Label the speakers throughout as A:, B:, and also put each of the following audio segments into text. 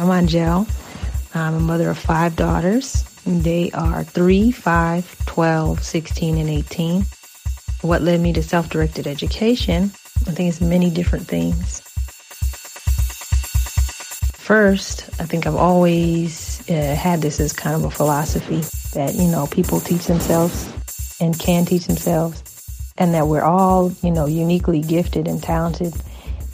A: I'm Anjel. I'm a mother of five daughters. They are 3, 5, 12, 16, and 18. What led me to self-directed education? I think it's many different things. First, I think I've always uh, had this as kind of a philosophy that, you know, people teach themselves and can teach themselves and that we're all, you know, uniquely gifted and talented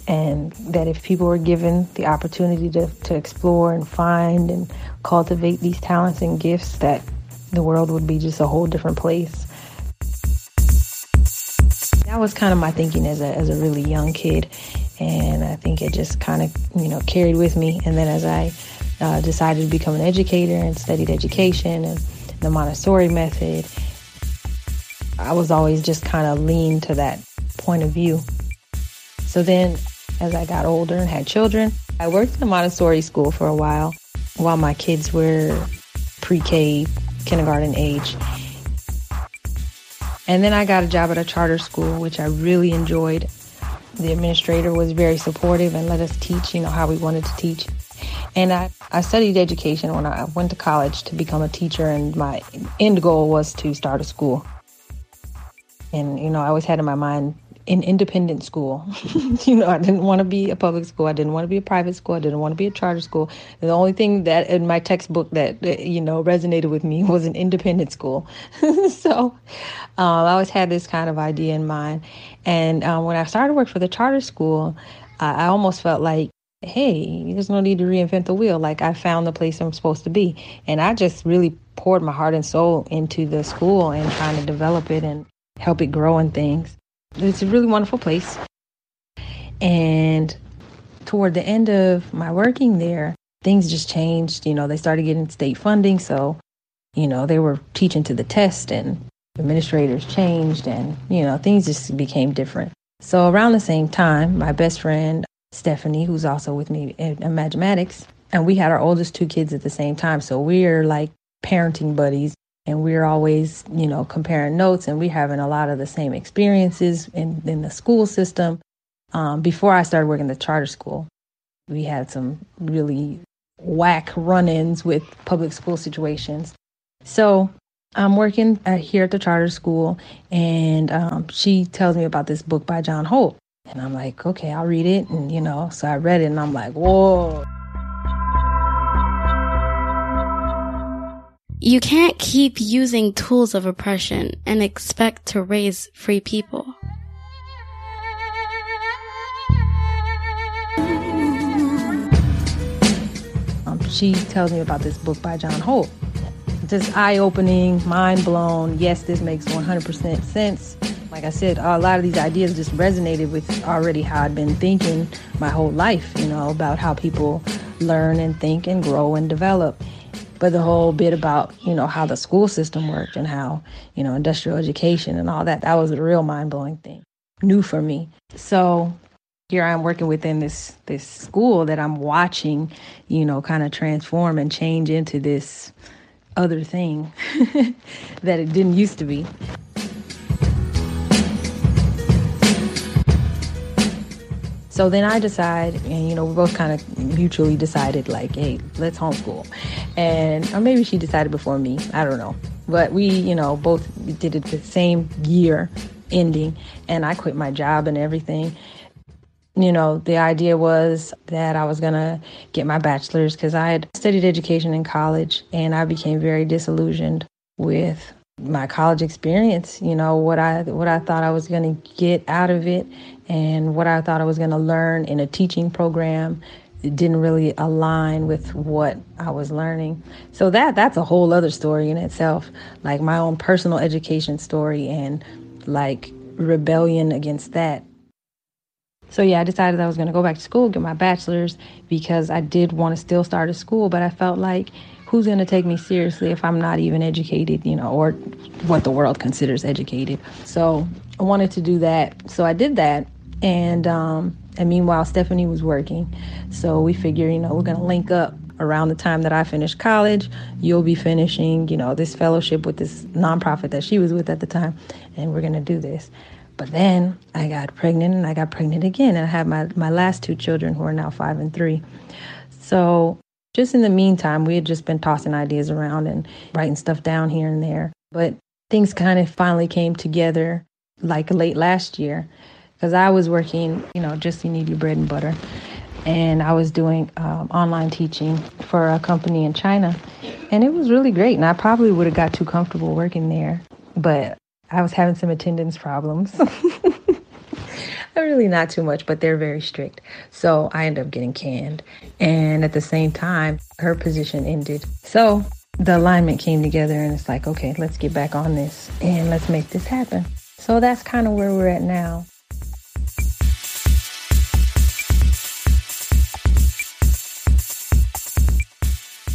A: and that if people were given the opportunity to, to explore and find and cultivate these talents and gifts that the world would be just a whole different place. That was kind of my thinking as a, as a really young kid. And I think it just kind of, you know, carried with me. And then as I uh, decided to become an educator and studied education and the Montessori method, I was always just kind of leaned to that point of view. So then as I got older and had children, I worked in a Montessori school for a while while my kids were pre-K, kindergarten age. And then I got a job at a charter school, which I really enjoyed. The administrator was very supportive and let us teach, you know, how we wanted to teach. And I, I studied education when I went to college to become a teacher, and my end goal was to start a school. And, you know, I always had in my mind an independent school. you know, I didn't want to be a public school. I didn't want to be a private school. I didn't want to be a charter school. The only thing that in my textbook that, you know, resonated with me was an independent school. so um, I always had this kind of idea in mind. And um, when I started work for the charter school, I almost felt like, hey, there's no need to reinvent the wheel. Like I found the place I'm supposed to be. And I just really poured my heart and soul into the school and trying to develop it and help it grow and things. It's a really wonderful place. And toward the end of my working there, things just changed. You know, they started getting state funding. So, you know, they were teaching to the test and administrators changed and, you know, things just became different. So around the same time, my best friend, Stephanie, who's also with me in Imagimatics, and we had our oldest two kids at the same time. So we're like parenting buddies and we're always, you know, comparing notes and we're having a lot of the same experiences in, in the school system. Um, before I started working the charter school, we had some really whack run ins with public school situations. So I'm working at, here at the charter school, and um, she tells me about this book by John Holt. And I'm like, okay, I'll read it. And, you know, so I read it and I'm like, whoa.
B: You can't keep using tools of oppression and expect to raise free people.
A: Um, she tells me about this book by John Holt. Just eye opening, mind blown. Yes, this makes 100% sense. Like I said, a lot of these ideas just resonated with already how I'd been thinking my whole life, you know, about how people learn and think and grow and develop but the whole bit about you know how the school system worked and how you know industrial education and all that that was a real mind-blowing thing new for me. So here i'm working within this this school that i'm watching you know kind of transform and change into this other thing that it didn't used to be So then I decide, and you know, we both kind of mutually decided, like, hey, let's homeschool. And or maybe she decided before me. I don't know. But we, you know, both did it the same year ending, and I quit my job and everything. You know, the idea was that I was going to get my bachelor's because I had studied education in college and I became very disillusioned with my college experience, you know, what I what I thought I was going to get out of it and what I thought I was going to learn in a teaching program didn't really align with what I was learning. So that that's a whole other story in itself, like my own personal education story and like rebellion against that. So yeah, I decided I was going to go back to school, get my bachelor's because I did want to still start a school, but I felt like who's going to take me seriously if I'm not even educated, you know, or what the world considers educated. So I wanted to do that. So I did that. And, um, and meanwhile, Stephanie was working. So we figured, you know, we're going to link up around the time that I finished college. You'll be finishing, you know, this fellowship with this nonprofit that she was with at the time. And we're going to do this. But then I got pregnant and I got pregnant again. And I had my, my last two children who are now five and three. So Just in the meantime, we had just been tossing ideas around and writing stuff down here and there. But things kind of finally came together like late last year because I was working, you know, just you need your bread and butter. And I was doing um, online teaching for a company in China. And it was really great. And I probably would have got too comfortable working there. But I was having some attendance problems. really not too much, but they're very strict. So I ended up getting canned. And at the same time, her position ended. So the alignment came together and it's like, okay, let's get back on this and let's make this happen. So that's kind of where we're at now.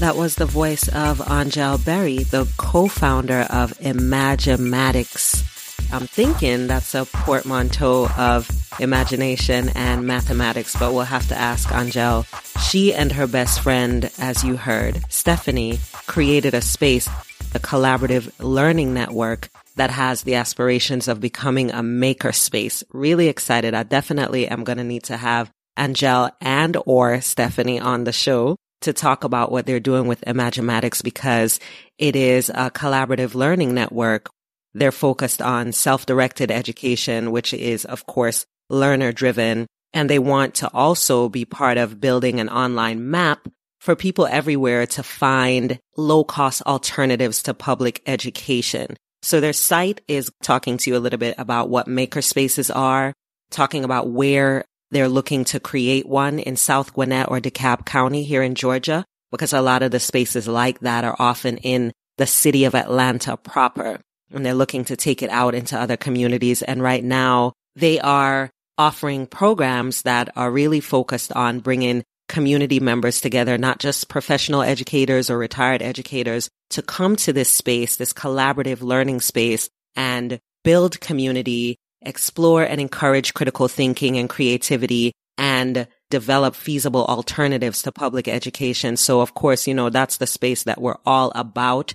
C: That was the voice of Anjel Berry, the co-founder of Imagimatics. I'm thinking that's a portmanteau of imagination and mathematics, but we'll have to ask Anjel. She and her best friend, as you heard, Stephanie, created a space, a collaborative learning network that has the aspirations of becoming a maker space. Really excited. I definitely am going to need to have Anjel and or Stephanie on the show to talk about what they're doing with Imagimatics because it is a collaborative learning network. They're focused on self-directed education, which is, of course, learner driven. And they want to also be part of building an online map for people everywhere to find low cost alternatives to public education. So their site is talking to you a little bit about what makerspaces are, talking about where they're looking to create one in South Gwinnett or DeKalb County here in Georgia, because a lot of the spaces like that are often in the city of Atlanta proper. And they're looking to take it out into other communities. And right now they are offering programs that are really focused on bringing community members together, not just professional educators or retired educators to come to this space, this collaborative learning space and build community explore and encourage critical thinking and creativity and develop feasible alternatives to public education. So of course, you know, that's the space that we're all about.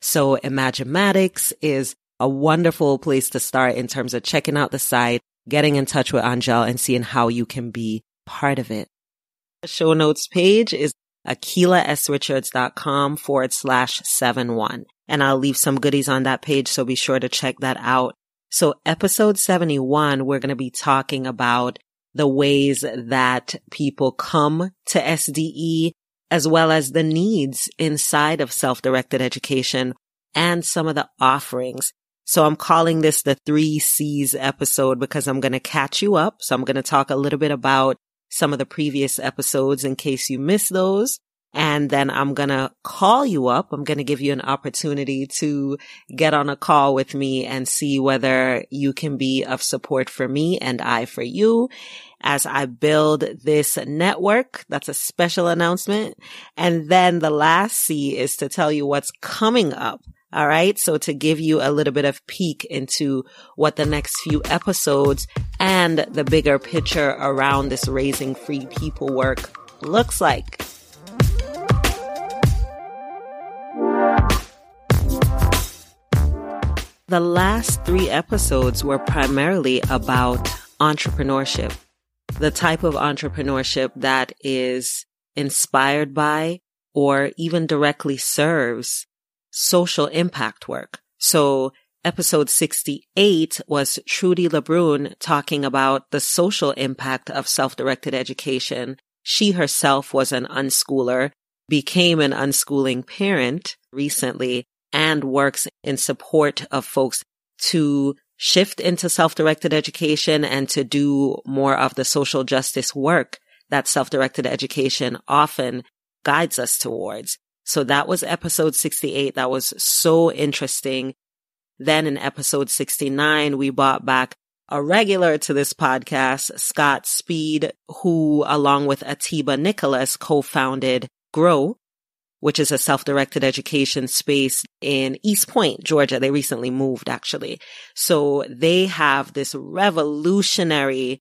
C: So Imagimatics is a wonderful place to start in terms of checking out the site, getting in touch with Anjel and seeing how you can be part of it. The show notes page is akilahsrichards.com forward slash seven one. And I'll leave some goodies on that page. So be sure to check that out. So episode 71, we're going to be talking about the ways that people come to SDE as well as the needs inside of self-directed education and some of the offerings. So I'm calling this the three C's episode because I'm going to catch you up. So I'm going to talk a little bit about some of the previous episodes in case you missed those. And then I'm going to call you up. I'm going to give you an opportunity to get on a call with me and see whether you can be of support for me and I for you as I build this network. That's a special announcement. And then the last C is to tell you what's coming up. All right. So to give you a little bit of peek into what the next few episodes and the bigger picture around this raising free people work looks like. The last three episodes were primarily about entrepreneurship, the type of entrepreneurship that is inspired by or even directly serves social impact work. So episode 68 was Trudy LeBrun talking about the social impact of self-directed education. She herself was an unschooler, became an unschooling parent recently, and works in support of folks to shift into self-directed education and to do more of the social justice work that self-directed education often guides us towards. So that was episode 68. That was so interesting. Then in episode 69, we brought back a regular to this podcast, Scott Speed, who along with Atiba Nicholas co-founded Grow, which is a self-directed education space in East Point, Georgia. They recently moved actually. So they have this revolutionary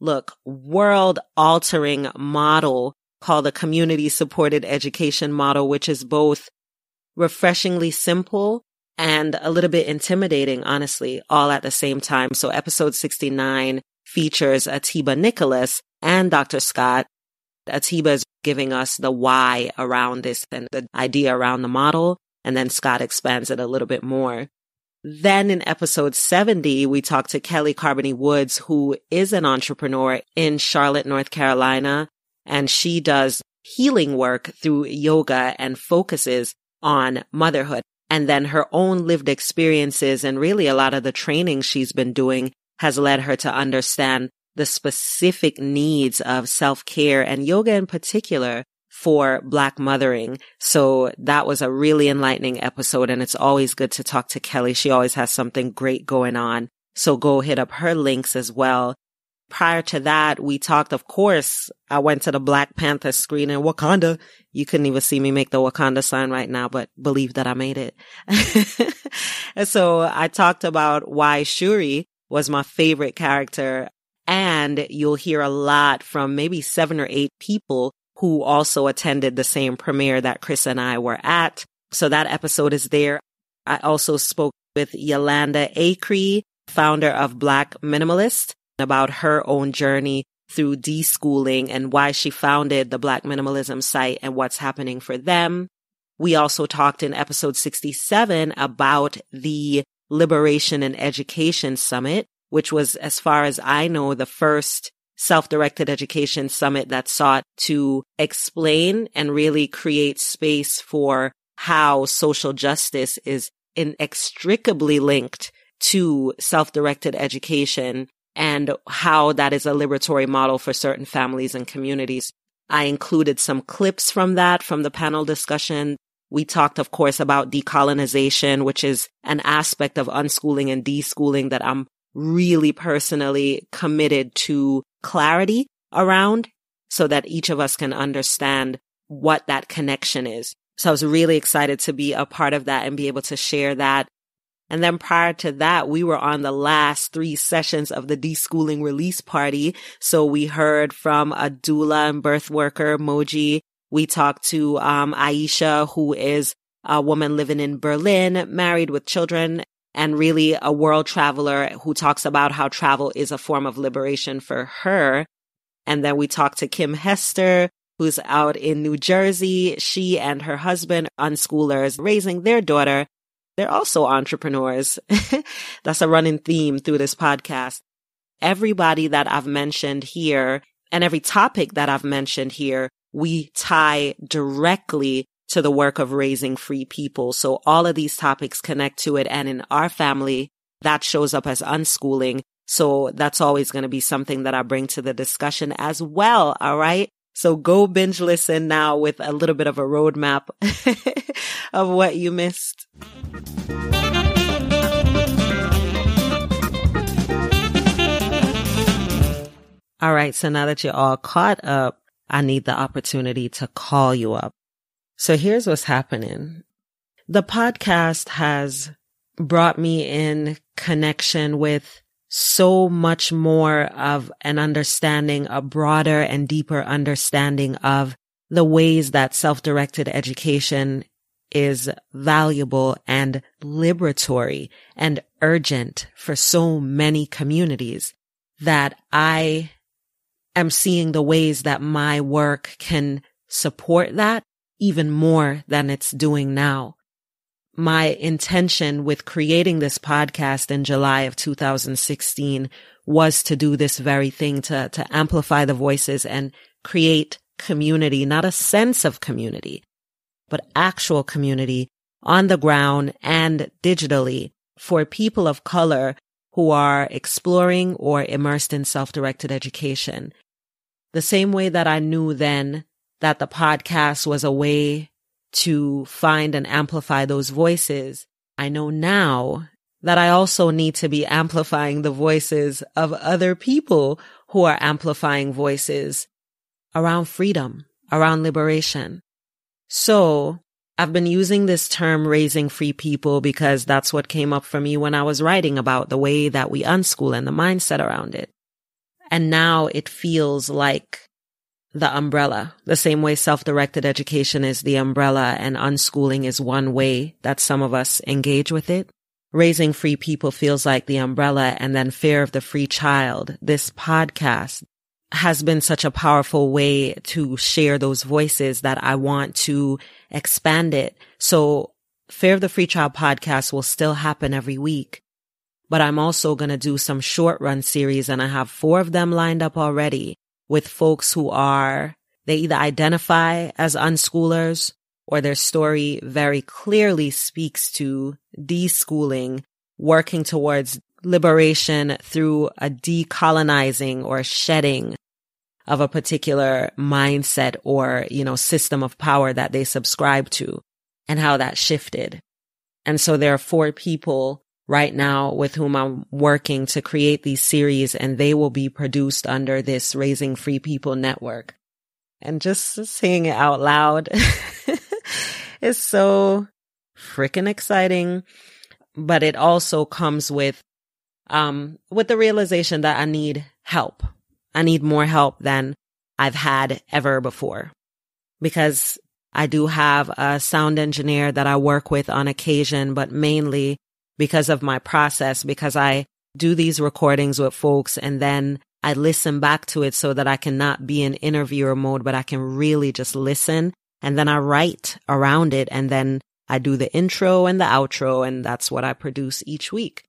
C: look, world altering model called the community supported education model, which is both refreshingly simple and a little bit intimidating, honestly, all at the same time. So episode 69 features Atiba Nicholas and Dr. Scott Atiba is giving us the why around this and the idea around the model. And then Scott expands it a little bit more. Then in episode 70, we talked to Kelly Carbony Woods, who is an entrepreneur in Charlotte, North Carolina. And she does healing work through yoga and focuses on motherhood. And then her own lived experiences and really a lot of the training she's been doing has led her to understand the specific needs of self care and yoga in particular for black mothering. So that was a really enlightening episode. And it's always good to talk to Kelly. She always has something great going on. So go hit up her links as well. Prior to that, we talked, of course, I went to the Black Panther screen in Wakanda. You couldn't even see me make the Wakanda sign right now, but believe that I made it. so I talked about why Shuri was my favorite character. And you'll hear a lot from maybe seven or eight people who also attended the same premiere that Chris and I were at. So that episode is there. I also spoke with Yolanda Acree, founder of Black Minimalist, about her own journey through deschooling and why she founded the Black Minimalism site and what's happening for them. We also talked in episode 67 about the Liberation and Education Summit, which was, as far as I know, the first self-directed education summit that sought to explain and really create space for how social justice is inextricably linked to self-directed education and how that is a liberatory model for certain families and communities. I included some clips from that from the panel discussion. We talked, of course, about decolonization, which is an aspect of unschooling and deschooling that I'm really personally committed to clarity around so that each of us can understand what that connection is. So I was really excited to be a part of that and be able to share that. And then prior to that, we were on the last three sessions of the deschooling release party. So we heard from a doula and birth worker, Moji. We talked to um, Aisha, who is a woman living in Berlin, married with children and really a world traveler who talks about how travel is a form of liberation for her. And then we talked to Kim Hester, who's out in New Jersey. She and her husband, unschoolers, raising their daughter. They're also entrepreneurs. That's a running theme through this podcast. Everybody that I've mentioned here and every topic that I've mentioned here, we tie directly to the work of raising free people. So all of these topics connect to it. And in our family, that shows up as unschooling. So that's always going to be something that I bring to the discussion as well. All right. So go binge listen now with a little bit of a roadmap of what you missed. All right. So now that you're all caught up, I need the opportunity to call you up. So here's what's happening. The podcast has brought me in connection with so much more of an understanding, a broader and deeper understanding of the ways that self-directed education is valuable and liberatory and urgent for so many communities that I am seeing the ways that my work can support that even more than it's doing now. My intention with creating this podcast in July of 2016 was to do this very thing, to, to amplify the voices and create community, not a sense of community, but actual community on the ground and digitally for people of color who are exploring or immersed in self-directed education. The same way that I knew then that the podcast was a way to find and amplify those voices. I know now that I also need to be amplifying the voices of other people who are amplifying voices around freedom, around liberation. So I've been using this term raising free people because that's what came up for me when I was writing about the way that we unschool and the mindset around it. And now it feels like the umbrella, the same way self-directed education is the umbrella and unschooling is one way that some of us engage with it. Raising free people feels like the umbrella and then fare of the free child. This podcast has been such a powerful way to share those voices that I want to expand it. So Fare of the Free Child podcast will still happen every week, but I'm also going to do some short run series and I have four of them lined up already with folks who are, they either identify as unschoolers or their story very clearly speaks to deschooling, working towards liberation through a decolonizing or shedding of a particular mindset or, you know, system of power that they subscribe to and how that shifted. And so there are four people right now with whom I'm working to create these series and they will be produced under this Raising Free People network. And just saying it out loud is so freaking exciting. But it also comes with, um, with the realization that I need help. I need more help than I've had ever before because I do have a sound engineer that I work with on occasion, but mainly because of my process, because I do these recordings with folks and then I listen back to it so that I can not be in interviewer mode, but I can really just listen. And then I write around it and then I do the intro and the outro. And that's what I produce each week.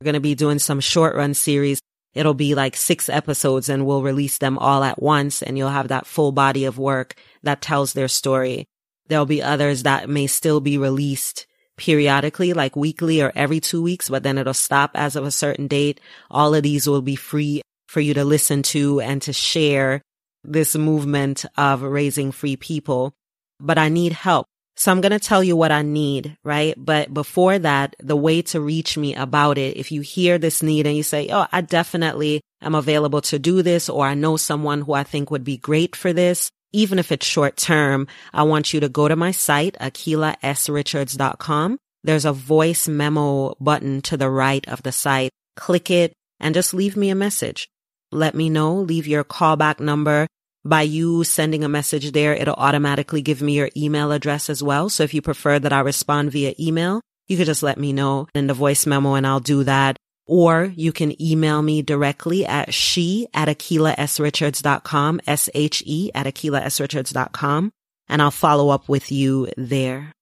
C: We're going to be doing some short run series. It'll be like six episodes and we'll release them all at once and you'll have that full body of work that tells their story. There'll be others that may still be released periodically, like weekly or every two weeks, but then it'll stop as of a certain date. All of these will be free for you to listen to and to share this movement of raising free people. But I need help. So I'm going to tell you what I need, right? But before that, the way to reach me about it, if you hear this need and you say, Oh, I definitely am available to do this, or I know someone who I think would be great for this, even if it's short term, I want you to go to my site, akilahsrichards.com. There's a voice memo button to the right of the site. Click it and just leave me a message. Let me know, leave your callback number. By you sending a message there, it'll automatically give me your email address as well. So if you prefer that I respond via email, you could just let me know in the voice memo and I'll do that or you can email me directly at she at akilahsrichards.com, S-H-E at akilahsrichards.com, and I'll follow up with you there.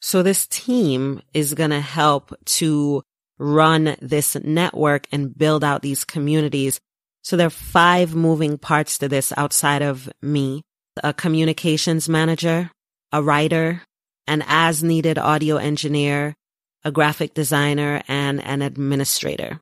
C: So this team is going to help to run this network and build out these communities. So there are five moving parts to this outside of me, a communications manager, a writer, an as needed audio engineer, a graphic designer, and an administrator.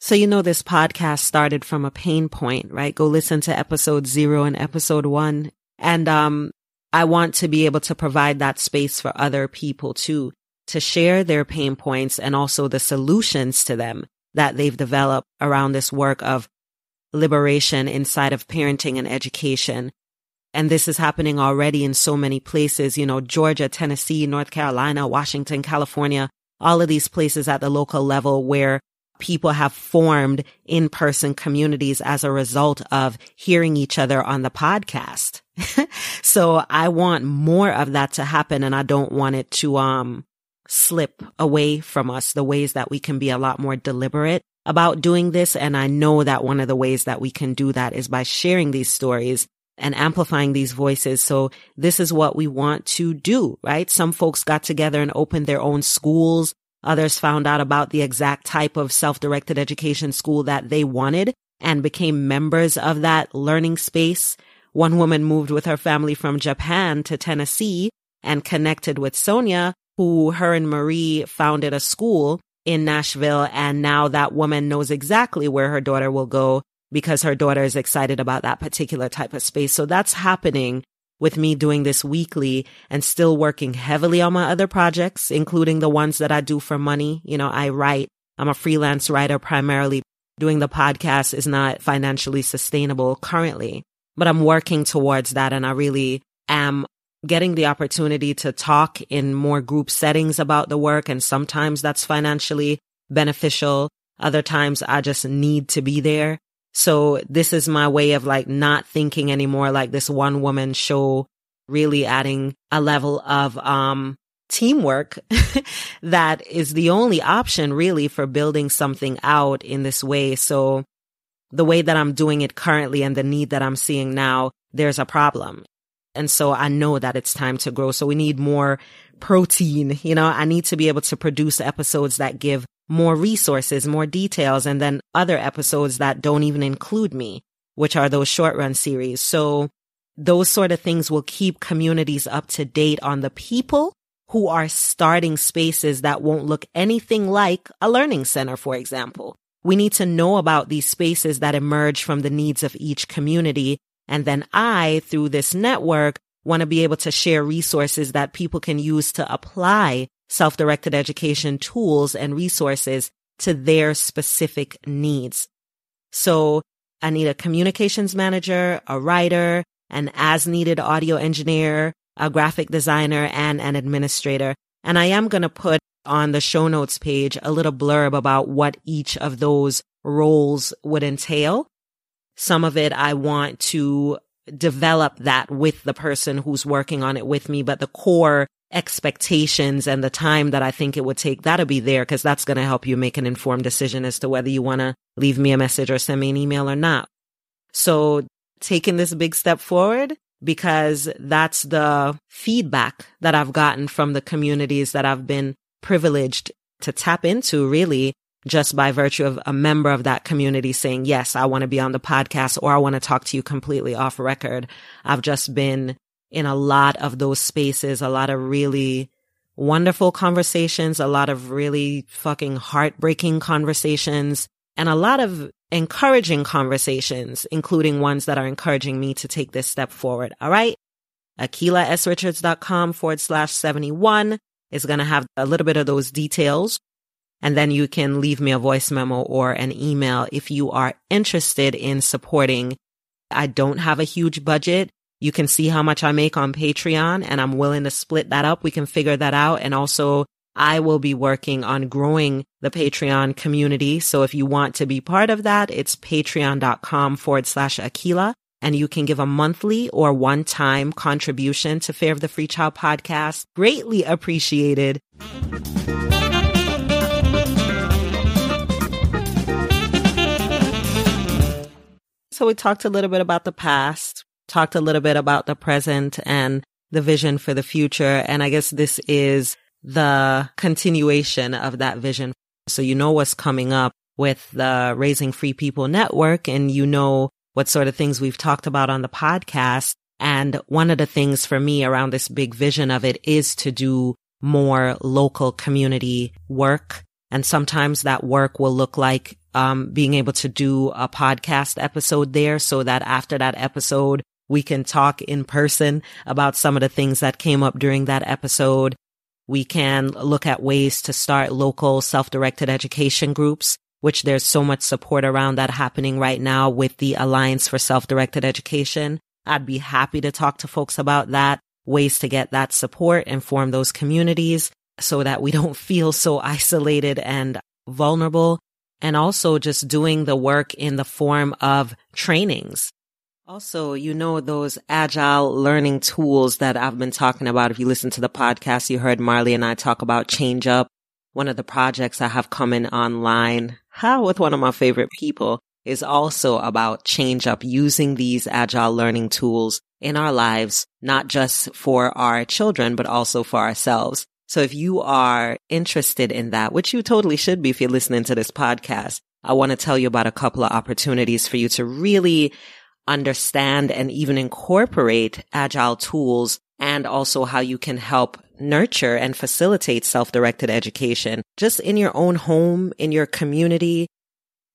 C: So, you know, this podcast started from a pain point, right? Go listen to episode zero and episode one. And, um, I want to be able to provide that space for other people too, to share their pain points and also the solutions to them that they've developed around this work of liberation inside of parenting and education. And this is happening already in so many places, you know, Georgia, Tennessee, North Carolina, Washington, California, all of these places at the local level where people have formed in-person communities as a result of hearing each other on the podcast. so I want more of that to happen and I don't want it to, um, slip away from us the ways that we can be a lot more deliberate about doing this. And I know that one of the ways that we can do that is by sharing these stories and amplifying these voices. So this is what we want to do, right? Some folks got together and opened their own schools. Others found out about the exact type of self-directed education school that they wanted and became members of that learning space. One woman moved with her family from Japan to Tennessee and connected with Sonia, who her and Marie founded a school in Nashville. And now that woman knows exactly where her daughter will go because her daughter is excited about that particular type of space. So that's happening with me doing this weekly and still working heavily on my other projects, including the ones that I do for money. You know, I write, I'm a freelance writer primarily. Doing the podcast is not financially sustainable currently, but I'm working towards that. And I really am getting the opportunity to talk in more group settings about the work. And sometimes that's financially beneficial. Other times I just need to be there. So this is my way of like not thinking anymore like this one woman show, really adding a level of, um, teamwork that is the only option really for building something out in this way. So the way that I'm doing it currently and the need that I'm seeing now, there's a problem. And so I know that it's time to grow. So we need more protein. You know, I need to be able to produce episodes that give more resources, more details, and then other episodes that don't even include me, which are those short run series. So those sort of things will keep communities up to date on the people who are starting spaces that won't look anything like a learning center, for example. We need to know about these spaces that emerge from the needs of each community. And then I, through this network, want to be able to share resources that people can use to apply self-directed education tools and resources to their specific needs. So I need a communications manager, a writer, an as needed audio engineer, a graphic designer, and an administrator. And I am going to put on the show notes page a little blurb about what each of those roles would entail. Some of it I want to develop that with the person who's working on it with me, but the core expectations and the time that I think it would take, that'll be there because that's going to help you make an informed decision as to whether you want to leave me a message or send me an email or not. So taking this big step forward because that's the feedback that I've gotten from the communities that I've been privileged to tap into really just by virtue of a member of that community saying, yes, I want to be on the podcast or I want to talk to you completely off record. I've just been in a lot of those spaces, a lot of really wonderful conversations, a lot of really fucking heartbreaking conversations, and a lot of encouraging conversations, including ones that are encouraging me to take this step forward. All right. AkilahSRichards.com forward slash 71 is going to have a little bit of those details. And then you can leave me a voice memo or an email if you are interested in supporting. I don't have a huge budget. You can see how much I make on Patreon and I'm willing to split that up. We can figure that out. And also I will be working on growing the Patreon community. So if you want to be part of that, it's patreon.com forward slash Akilah. And you can give a monthly or one time contribution to Fare of the Free Child podcast. Greatly appreciated. So we talked a little bit about the past talked a little bit about the present and the vision for the future. And I guess this is the continuation of that vision. So you know what's coming up with the Raising Free People Network and you know what sort of things we've talked about on the podcast. And one of the things for me around this big vision of it is to do more local community work. And sometimes that work will look like um, being able to do a podcast episode there so that after that episode, we can talk in person about some of the things that came up during that episode. We can look at ways to start local self-directed education groups, which there's so much support around that happening right now with the Alliance for Self-Directed Education. I'd be happy to talk to folks about that, ways to get that support and form those communities so that we don't feel so isolated and vulnerable. And also just doing the work in the form of trainings also, you know, those agile learning tools that I've been talking about. If you listen to the podcast, you heard Marley and I talk about Change Up. One of the projects I have coming online, how with one of my favorite people is also about change up using these agile learning tools in our lives, not just for our children, but also for ourselves. So if you are interested in that, which you totally should be if you're listening to this podcast, I want to tell you about a couple of opportunities for you to really understand and even incorporate agile tools and also how you can help nurture and facilitate self-directed education just in your own home, in your community.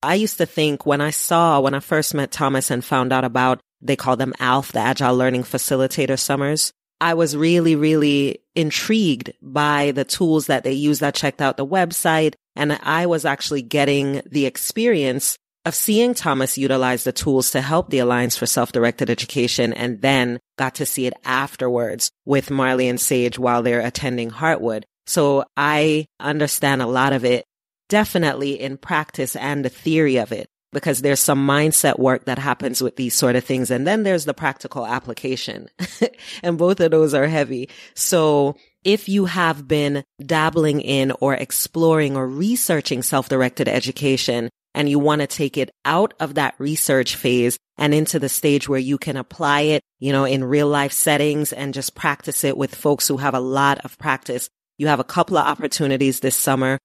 C: I used to think when I saw, when I first met Thomas and found out about, they call them ALF, the Agile Learning Facilitator Summers. I was really, really intrigued by the tools that they use. I checked out the website and I was actually getting the experience of seeing Thomas utilize the tools to help the Alliance for Self-Directed Education and then got to see it afterwards with Marley and Sage while they're attending Heartwood. So I understand a lot of it definitely in practice and the theory of it because there's some mindset work that happens with these sort of things. And then there's the practical application and both of those are heavy. So if you have been dabbling in or exploring or researching self-directed education and you want to take it out of that research phase and into the stage where you can apply it, you know, in real life settings and just practice it with folks who have a lot of practice. You have a couple of opportunities this summer.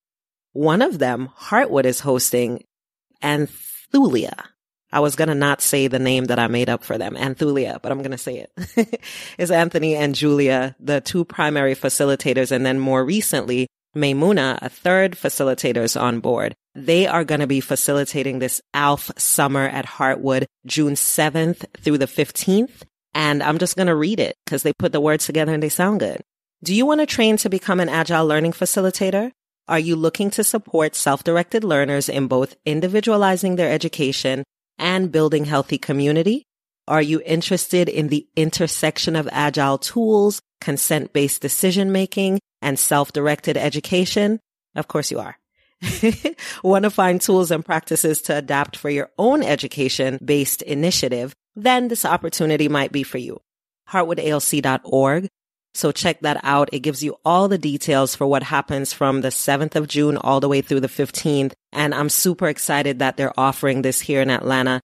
C: One of them, Heartwood is hosting Anthulia. I was going to not say the name that I made up for them, Anthulia, but I'm going to say it. is Anthony and Julia, the two primary facilitators. And then more recently, Maymuna, a third facilitator is on board. They are going to be facilitating this ALF summer at Heartwood June 7th through the 15th. And I'm just going to read it because they put the words together and they sound good. Do you want to train to become an agile learning facilitator? Are you looking to support self-directed learners in both individualizing their education and building healthy community? Are you interested in the intersection of agile tools, consent-based decision making, and self-directed education? Of course you are. Want to find tools and practices to adapt for your own education based initiative? Then this opportunity might be for you. HeartwoodALC.org. So check that out. It gives you all the details for what happens from the 7th of June all the way through the 15th. And I'm super excited that they're offering this here in Atlanta.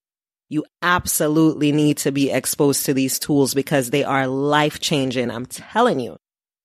C: You absolutely need to be exposed to these tools because they are life changing. I'm telling you.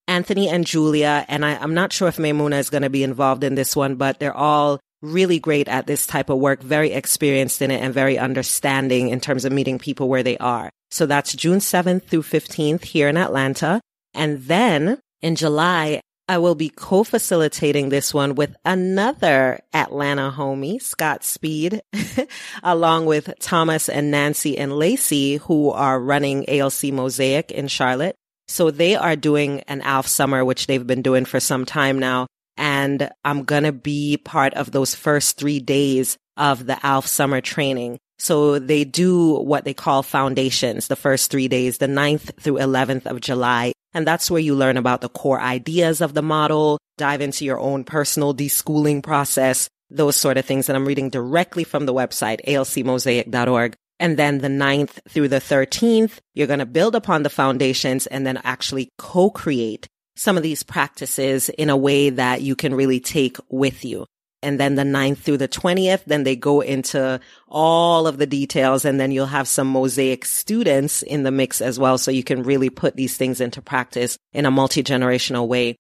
C: Anthony and Julia, and I, am not sure if Maymuna is going to be involved in this one, but they're all really great at this type of work, very experienced in it and very understanding in terms of meeting people where they are. So that's June 7th through 15th here in Atlanta. And then in July, I will be co-facilitating this one with another Atlanta homie, Scott Speed, along with Thomas and Nancy and Lacey, who are running ALC Mosaic in Charlotte. So they are doing an ALF summer, which they've been doing for some time now. And I'm going to be part of those first three days of the ALF summer training. So they do what they call foundations the first three days, the 9th through 11th of July. And that's where you learn about the core ideas of the model, dive into your own personal deschooling process, those sort of things. And I'm reading directly from the website, alcmosaic.org. And then the 9th through the 13th, you're going to build upon the foundations and then actually co-create some of these practices in a way that you can really take with you. And then the 9th through the 20th, then they go into all of the details and then you'll have some mosaic students in the mix as well. So you can really put these things into practice in a multi-generational way.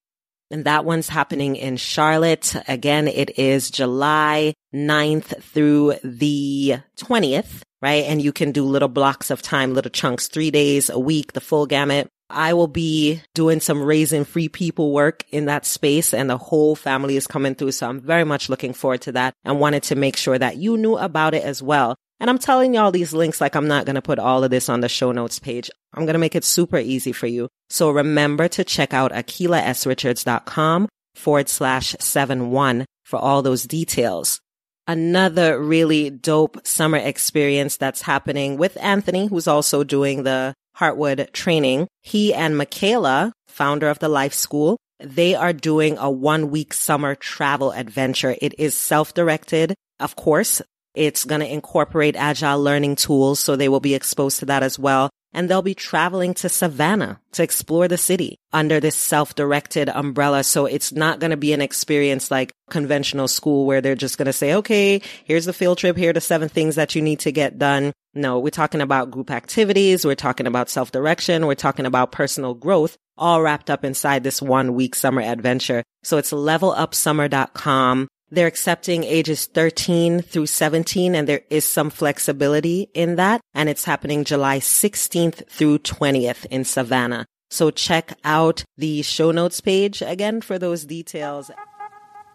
C: And that one's happening in Charlotte. Again, it is July 9th through the 20th right? And you can do little blocks of time, little chunks, three days a week, the full gamut. I will be doing some raising free people work in that space and the whole family is coming through. So I'm very much looking forward to that and wanted to make sure that you knew about it as well. And I'm telling y'all these links like I'm not going to put all of this on the show notes page. I'm going to make it super easy for you. So remember to check out akilahsrichards.com forward slash seven one for all those details another really dope summer experience that's happening with Anthony, who's also doing the Heartwood training. He and Michaela, founder of the Life School, they are doing a one week summer travel adventure. It is self directed. Of course, it's going to incorporate agile learning tools. So they will be exposed to that as well and they'll be traveling to Savannah to explore the city under this self-directed umbrella. So it's not going to be an experience like conventional school where they're just going to say, okay, here's the field trip. Here are the seven things that you need to get done. No, we're talking about group activities. We're talking about self-direction. We're talking about personal growth all wrapped up inside this one week summer adventure. So it's levelupsummer.com. They're accepting ages 13 through 17 and there is some flexibility in that. And it's happening July 16th through 20th in Savannah. So check out the show notes page again for those details.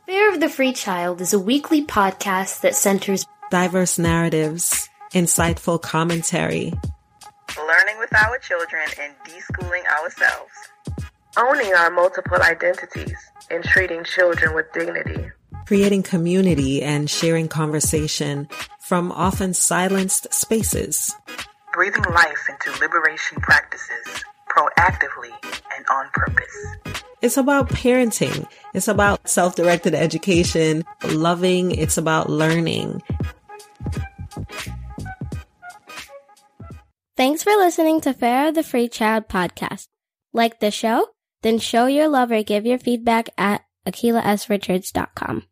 D: Fare of the Free Child is a weekly podcast that centers
C: diverse narratives, insightful commentary,
E: learning with our children and deschooling ourselves, owning our multiple identities, and treating children with dignity
C: creating community and sharing conversation from often silenced spaces.
E: Breathing life into liberation practices proactively and on purpose.
C: It's about parenting. It's about self-directed education, loving. It's about learning.
B: Thanks for listening to Fare the Free Child podcast. Like the show? Then show your love or give your feedback at akilahsrichards.com.